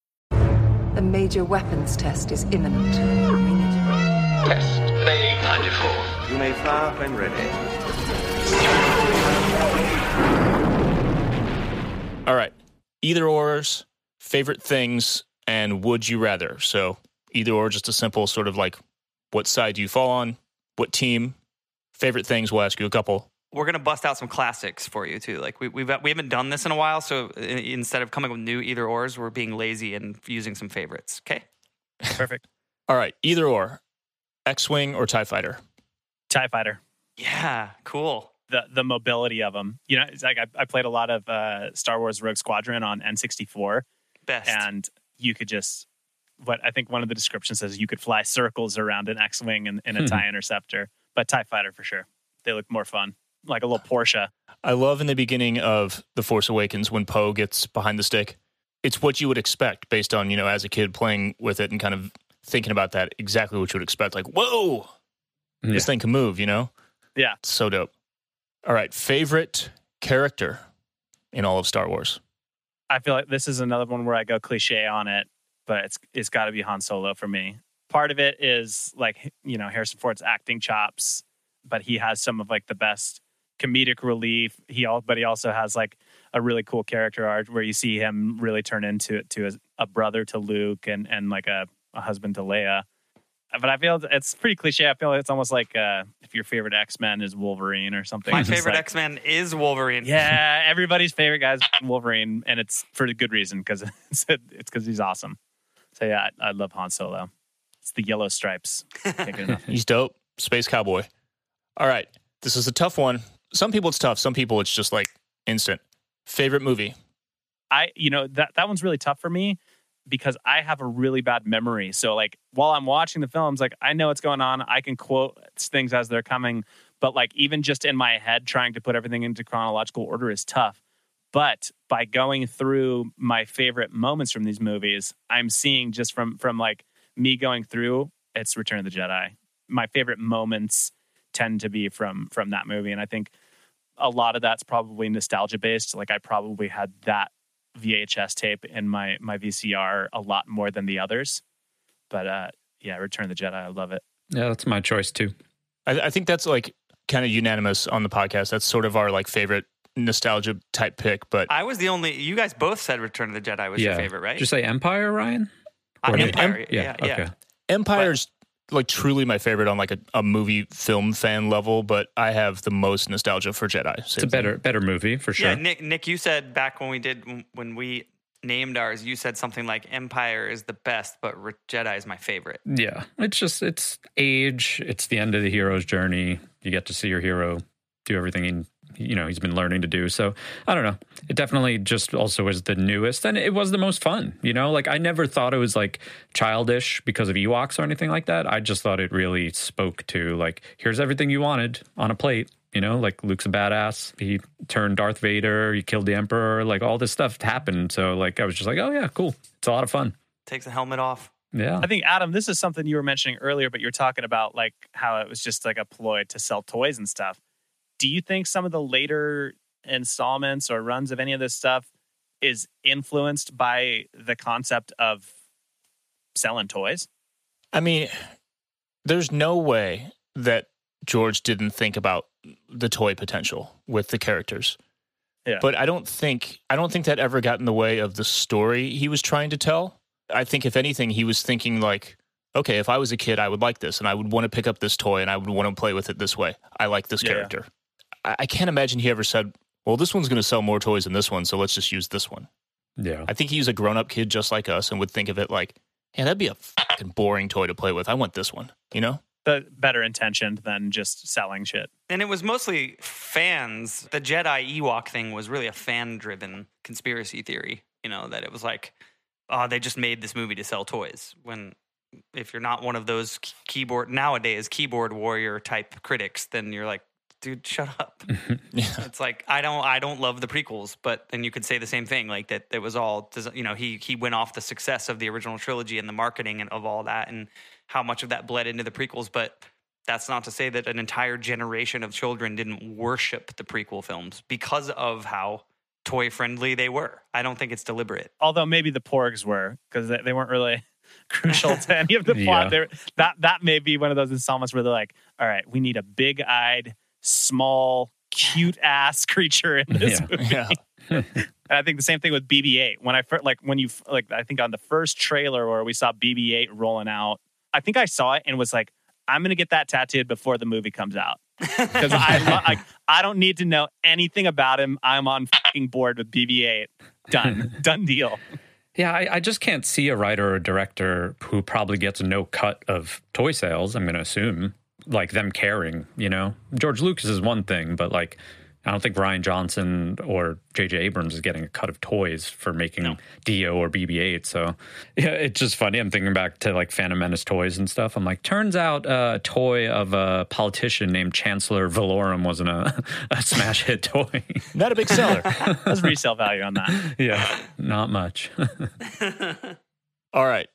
A major weapons test is imminent. Test Bay 94. You may fire when ready. All right. Either ors, favorite things, and would you rather. So either or, just a simple sort of like what side do you fall on? What team? Favorite things, we'll ask you a couple. We're gonna bust out some classics for you too. Like we, we've we haven't done this in a while, so instead of coming with new either ors, we're being lazy and using some favorites. Okay. Perfect. All right. Either or, X Wing or TIE Fighter. Tie Fighter. Yeah. Cool. The the mobility of them. You know, it's like I, I played a lot of uh, Star Wars Rogue Squadron on N64, Best. and you could just what I think one of the descriptions says you could fly circles around an X-wing in, in a Hmm. Tie Interceptor, but Tie Fighter for sure. They look more fun, like a little Porsche. I love in the beginning of The Force Awakens when Poe gets behind the stick it's what you would expect based on you know as a kid playing with it and kind of thinking about that exactly what you would expect. Like, whoa, Yeah. this thing can move. You know, Yeah. It's so dope. All right, favorite character in all of Star Wars. I feel like this is another one where I go cliche on it, but it's it's got to be Han Solo for me. Part of it is like you know Harrison Ford's acting chops, but he has some of like the best comedic relief. He all, but he also has like a really cool character arc where you see him really turn into to a, a brother to Luke and and like a, a husband to Leia. But I feel it's pretty cliche. I feel it's almost like uh, if your favorite X Men is Wolverine or something. My favorite like- X Men is Wolverine. yeah, everybody's favorite guy's Wolverine, and it's for a good reason because it's it's because he's awesome. So yeah, I, I love Han Solo. It's the yellow stripes. Can't get enough. He's dope. Space cowboy. All right, this is a tough one. Some people it's tough. Some people it's just like instant. Favorite movie. I you know that that one's really tough for me because I have a really bad memory. So like while I'm watching the films, like I know what's going on. I can quote things as they're coming, but like even just in my head, trying to put everything into chronological order is tough. But by going through my favorite moments from these movies, I'm seeing just from from like me going through, it's Return of the Jedi. My favorite moments tend to be from from that movie, and I think a lot of that's probably nostalgia based. Like I probably had that VHS tape in my my VCR a lot more than the others. But uh yeah, Return of the Jedi, I love it. Yeah, that's my choice too. I, I think that's like kind of unanimous on the podcast. That's sort of our like favorite nostalgia type pick. But I was the only. You guys both said Return of the Jedi was yeah. your favorite, right? Did you say Empire, Ryan? Uh, or Empire. Yeah. yeah, yeah. Okay. Empire's like truly my favorite on like a, a movie film fan level. But I have the most nostalgia for Jedi. It's a better better movie for sure. Yeah, Nick. Nick, you said back when we did when we named ours, you said something like Empire is the best, but Re- Jedi is my favorite. Yeah, it's just it's age. It's the end of the hero's journey. You get to see your hero do everything he you know he's been learning to do. So I don't know. It definitely just also was the newest, and it was the most fun. You know, like I never thought it was like childish because of Ewoks or anything like that. I just thought it really spoke to like here's everything you wanted on a plate. You know, like Luke's a badass. He turned Darth Vader. He killed the Emperor. Like all this stuff happened. So like I was just like, oh yeah, cool. It's a lot of fun. Takes the helmet off. Yeah. I think Adam, this is something you were mentioning earlier, but you're talking about like how it was just like a ploy to sell toys and stuff. Do you think some of the later installments or runs of any of this stuff is influenced by the concept of selling toys? I mean, there's no way that George didn't think about the toy potential with the characters. Yeah. But I don't think I don't think that ever got in the way of the story he was trying to tell. I think if anything, he was thinking like, okay, if I was a kid, I would like this, and I would want to pick up this toy, and I would want to play with it this way. I like this Yeah. character. I, I can't imagine he ever said, "Well, this one's going to sell more toys than this one, so let's just use this one." Yeah. I think he's a grown up kid just like us, and would think of it like, "Yeah, that'd be a fucking boring toy to play with. I want this one." You know? The better intentioned than just selling shit. And it was mostly fans. The Jedi Ewok thing was really a fan driven conspiracy theory, you know, that it was like, oh, they just made this movie to sell toys. When if you're not one of those keyboard nowadays keyboard warrior type critics, then you're like, dude, shut up. Yeah. It's like I don't I don't love the prequels, but then you could say the same thing, like that it was all you know he he went off the success of the original trilogy and the marketing and of all that and how much of that bled into the prequels, but that's not to say that an entire generation of children didn't worship the prequel films because of how toy friendly they were. I don't think it's deliberate. Although maybe the porgs were because they, they weren't really crucial to any of the plot. They're, that that may be one of those installments where they're like, all right, we need a big eyed, small, cute ass creature in this Yeah. movie. Yeah. And I think the same thing with BB-8. When I first, like when you like, I think on the first trailer where we saw BB-8 rolling out, I think I saw it and was like, I'm gonna get that tattooed before the movie comes out because I lo- like I don't need to know anything about him. I'm on fucking board with BB-8. Done, done deal. Yeah, I, I just can't see a writer or director who probably gets no cut of toy sales. I'm going to assume like them caring. You know, George Lucas is one thing, but like I don't think Rian Johnson or J.J. Abrams is getting a cut of toys for making no. D-O or BB-8. So yeah, it's just funny. I'm thinking back to like Phantom Menace toys and stuff. I'm like, turns out a toy of a politician named Chancellor Valorum wasn't a, a smash hit toy. Not a big seller. There's resale value on that. Yeah, not much. All right.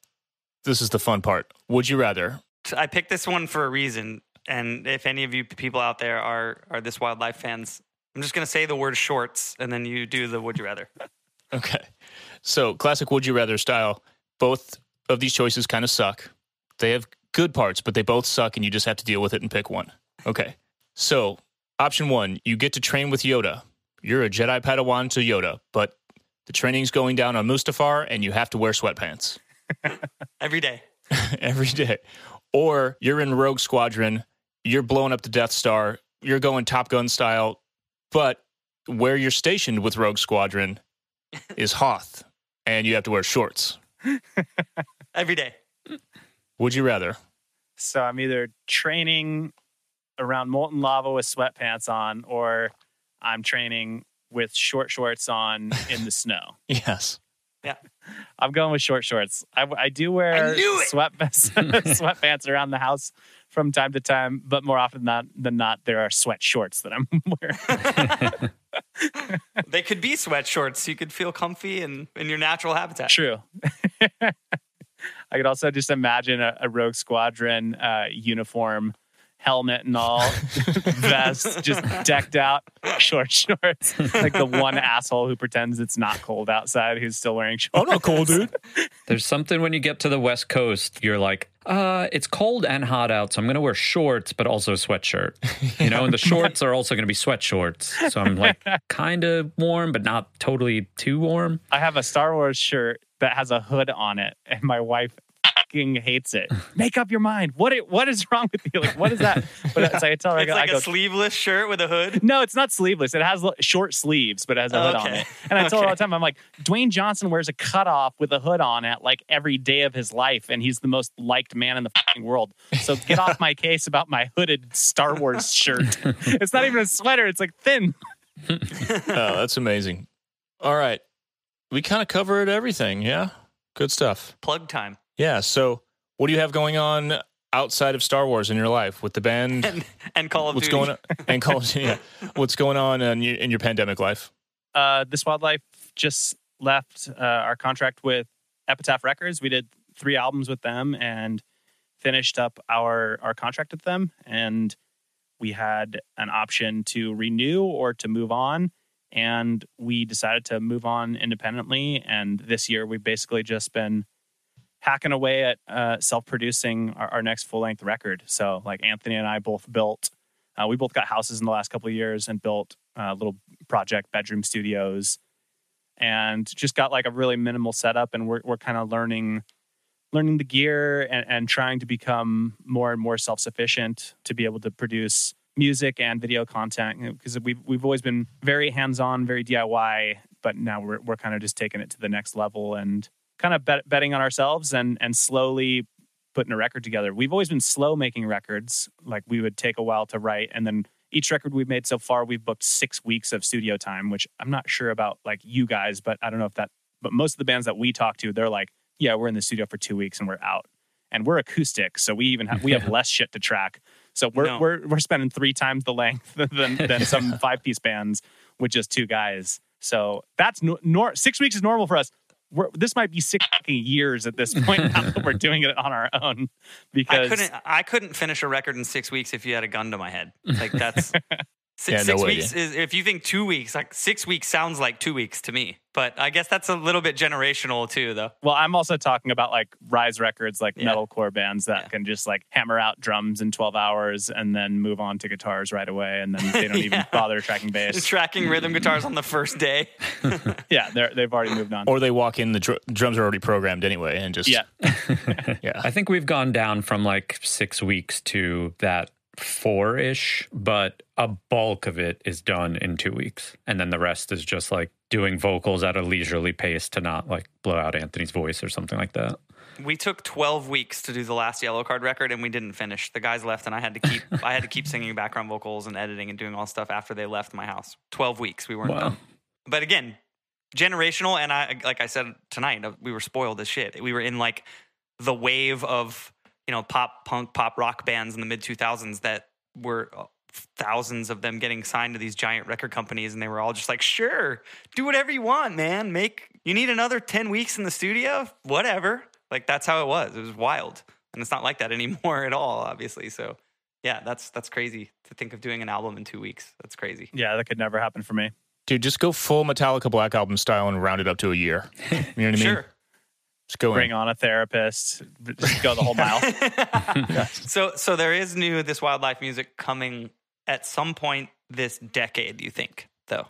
This is the fun part. Would you rather? I picked this one for a reason. And if any of you people out there are are This Wild Life fans, I'm just gonna say the word shorts, and then you do the would you rather. okay. So classic would you rather style. Both of these choices kind of suck. They have good parts, but they both suck, and you just have to deal with it and pick one. Okay. So option one, you get to train with Yoda. You're a Jedi Padawan to Yoda, but the training's going down on Mustafar, and you have to wear sweatpants every day. every day. Or you're in Rogue Squadron, you're blowing up the Death Star, you're going Top Gun style, but where you're stationed with Rogue Squadron is Hoth, and you have to wear shorts every day. Would you rather? So I'm either training around molten lava with sweatpants on, or I'm training with short shorts on in the snow. yes. Yeah. I'm going with short shorts. I, I do wear sweatpants, sweatpants around the house from time to time, but more often than, than not, there are sweat shorts that I'm wearing. they could be sweat shorts. You could feel comfy in, in your natural habitat. True. I could also just imagine a, a Rogue Squadron uh, uniform helmet and all, vest, just decked out, short shorts. like the one asshole who pretends it's not cold outside who's still wearing shorts. I'm not cold, dude. There's something when you get to the West Coast, you're like, uh, it's cold and hot out, so I'm going to wear shorts, but also a sweatshirt. You know, and the shorts are also going to be sweat shorts. So I'm like kind of warm, but not totally too warm. I have a Star Wars shirt that has a hood on it, and my wife fucking hates it. Make up your mind. What it, what is wrong with you? Like, what is that? But it's like I tell her, it's I like go, a sleeveless shirt with a hood. No, it's not sleeveless. It has short sleeves, but it has a hood okay. on it. And I tell her all the time, I'm like, Dwayne Johnson wears a cutoff with a hood on it like every day of his life, and he's the most liked man in the fucking world. So get off my case about my hooded Star Wars shirt. it's not even a sweater. It's like thin. oh, that's amazing. All right. We kind of covered everything. Yeah. Good stuff. Plug time. Yeah. So, what do you have going on outside of Star Wars in your life with the band and, and Call of what's Duty? Going on, and Call of Duty. Yeah. What's going on in your, in your pandemic life? Uh, This Wild Life just left uh, our contract with Epitaph Records. We did three albums with them and finished up our our contract with them. And we had an option to renew or to move on. And we decided to move on independently. And this year, we've basically just been hacking away at uh, self-producing our, our next full-length record. So, like Anthony and I both built, uh, we both got houses in the last couple of years and built uh, little project bedroom studios, and just got like a really minimal setup. And we're we're kind of learning learning the gear and, and trying to become more and more self-sufficient to be able to produce music and video content because we've we've always been very hands-on, very DIY, but now we're we're kind of just taking it to the next level and kind of bet, betting on ourselves and and slowly putting a record together. We've always been slow making records. Like we would take a while to write, and then each record we've made so far, we've booked six weeks of studio time. Which I'm not sure about like you guys, but I don't know if that. But most of the bands that we talk to, they're like, yeah, we're in the studio for two weeks and we're out. And we're acoustic, so we even have we have less shit to track. So we're no. we're we're spending three times the length than than some five piece bands with just two guys. So that's no, nor, six weeks is normal for us we're, this might be six years at this point now that we're doing it on our own because I couldn't I couldn't finish a record in six weeks if you had a gun to my head. Like that's Six, yeah, no weeks is if you think two weeks, like six weeks sounds like two weeks to me. But I guess that's a little bit generational too, though. Well, I'm also talking about like Rise Records, like yeah. metalcore bands that yeah. can just like hammer out drums in 12 hours and then move on to guitars right away, and then they don't even bother tracking bass, tracking rhythm guitars on the first day. yeah, they they've already moved on. Or they walk in, the dr- drums are already programmed anyway, and just yeah, yeah. I think we've gone down from like six weeks to that four ish, but a bulk of it is done in two weeks. And then the rest is just like doing vocals at a leisurely pace to not like blow out Anthony's voice or something like that. We took 12 weeks to do the last Yellowcard record, and we didn't finish. The guys left, and I had to keep I had to keep singing background vocals and editing and doing all stuff after they left my house. 12 weeks, we weren't Wow. done. But again, generational, and I like I said tonight, uh, we were spoiled as shit. We were in like the wave of you know pop punk pop rock bands in the mid 2000s that were uh, thousands of them getting signed to these giant record companies and they were all just like sure do whatever you want man. Make you need another 10 weeks in the studio? Whatever. Like that's how it was. It was wild. And it's not like that anymore at all obviously. So yeah that's that's crazy to think of doing an album in two weeks. That's crazy. Yeah, that could never happen for me. Dude, just go full Metallica Black Album style and round it up to a year. You know what I mean? sure Just go Bring in. on a therapist, just go the whole mile. so so there is new This Wild Life music coming at some point this decade you think though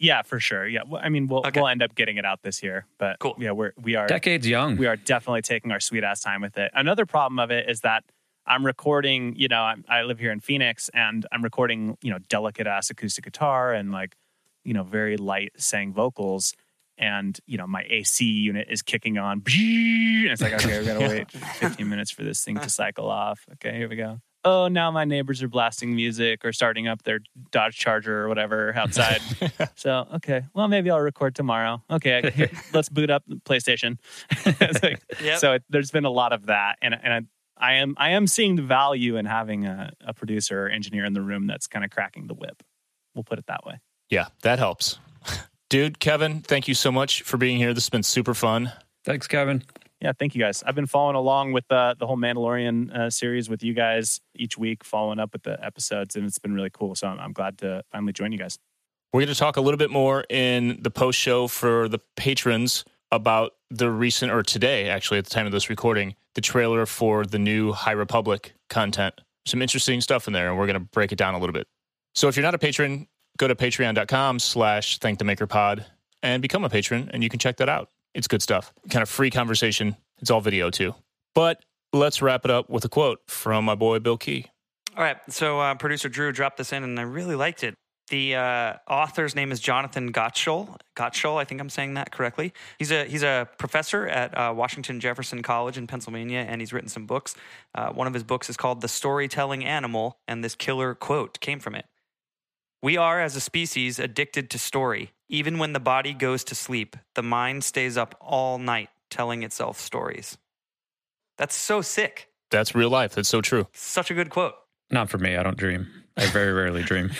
yeah, for sure. Yeah, well, I mean, we'll Okay. we'll end up getting it out this year, but Cool. yeah, we're we are Decades young. we are definitely taking our sweet ass time with it. Another problem of it is that I'm recording, you know, I'm, I live here in Phoenix and I'm recording, you know, delicate ass acoustic guitar and like, you know, very light sang vocals. And, you know, my AC unit is kicking on. And it's like, okay, we gotta wait 15 minutes for this thing to cycle off. Okay, here we go. Oh, now my neighbors are blasting music or starting up their Dodge Charger or whatever outside. so, okay, well, maybe I'll record tomorrow. Okay, here, let's boot up the PlayStation. Like, Yep. so it, there's been a lot of that, and and I, I am I am seeing the value in having a, a producer or engineer in the room that's kind of cracking the whip. We'll put it that way. Yeah, that helps. Dude, Kevin, thank you so much for being here. This has been super fun. Thanks, Kevin. Yeah, thank you guys. I've been following along with the the whole Mandalorian uh, series with you guys each week, following up with the episodes, and it's been really cool. So I'm, I'm glad to finally join you guys. We're going to talk a little bit more in the post show for the patrons about the recent, or today, actually, at the time of this recording, the trailer for the new High Republic content. Some interesting stuff in there, and we're going to break it down a little bit. So if you're not a patron, go to patreon.com slash thank the maker pod and become a patron, and you can check that out. It's good stuff. Kind of free conversation. It's all video too. But let's wrap it up with a quote from my boy Bill Key. All right. So uh, producer Drew dropped this in, and I really liked it. The uh, author's name is Jonathan Gottschall. Gottschall, I think I'm saying that correctly. He's a he's a professor at uh, Washington Jefferson College in Pennsylvania, and he's written some books. Uh, one of his books is called "The Storytelling Animal," and this killer quote came from it. We are, as a species, addicted to story. Even when the body goes to sleep, the mind stays up all night telling itself stories. That's so sick. That's real life. That's so true. Such a good quote. Not for me. I don't dream. I very rarely dream.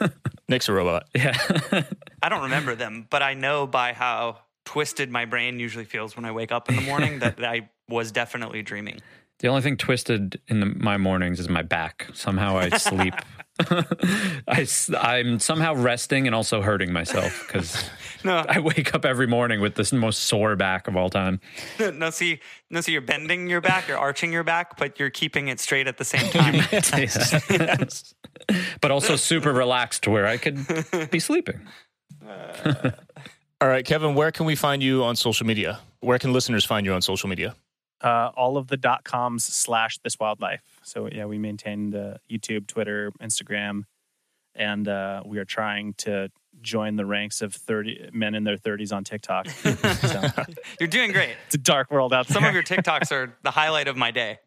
Nick's a robot. yeah. I don't remember them, but I know by how twisted my brain usually feels when I wake up in the morning that I was definitely dreaming. The only thing twisted in the, my mornings is my back. Somehow I sleep. I, am somehow resting and also hurting myself because No, I wake up every morning with this most sore back of all time. no, see, no, see, you're bending your back, you're arching your back, but you're keeping it straight at the same time. but also super relaxed to where I could be sleeping. Uh. All right, Kevin, where can we find you on social media? Where can listeners find you on social media? Uh, all of the dot coms slash This Wild Life. So yeah, we maintain the YouTube, Twitter, Instagram, and uh, we are trying to join the ranks of 30 men in their 30s on TikTok. so, You're doing great. it's a dark world out there. Some of your TikToks are the highlight of my day.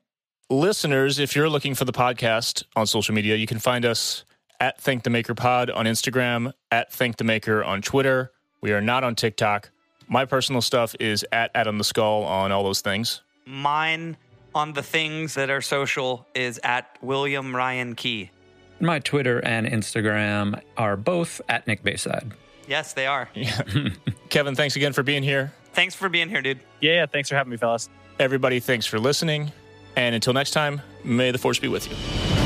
Listeners, if you're looking for the podcast on social media, you can find us at Thank the Maker Pod on Instagram, at Thank the Maker on Twitter. We are not on TikTok. My personal stuff is at Adam the Skull on all those things. Mine on the things that are social is at William Ryan Key. My Twitter and Instagram are both at Nick Bayside. Yes, they are. Kevin, thanks again for being here. Thanks for being here, dude. yeah, yeah, thanks for having me, fellas. Everybody, thanks for listening. And until next time, may the force be with you.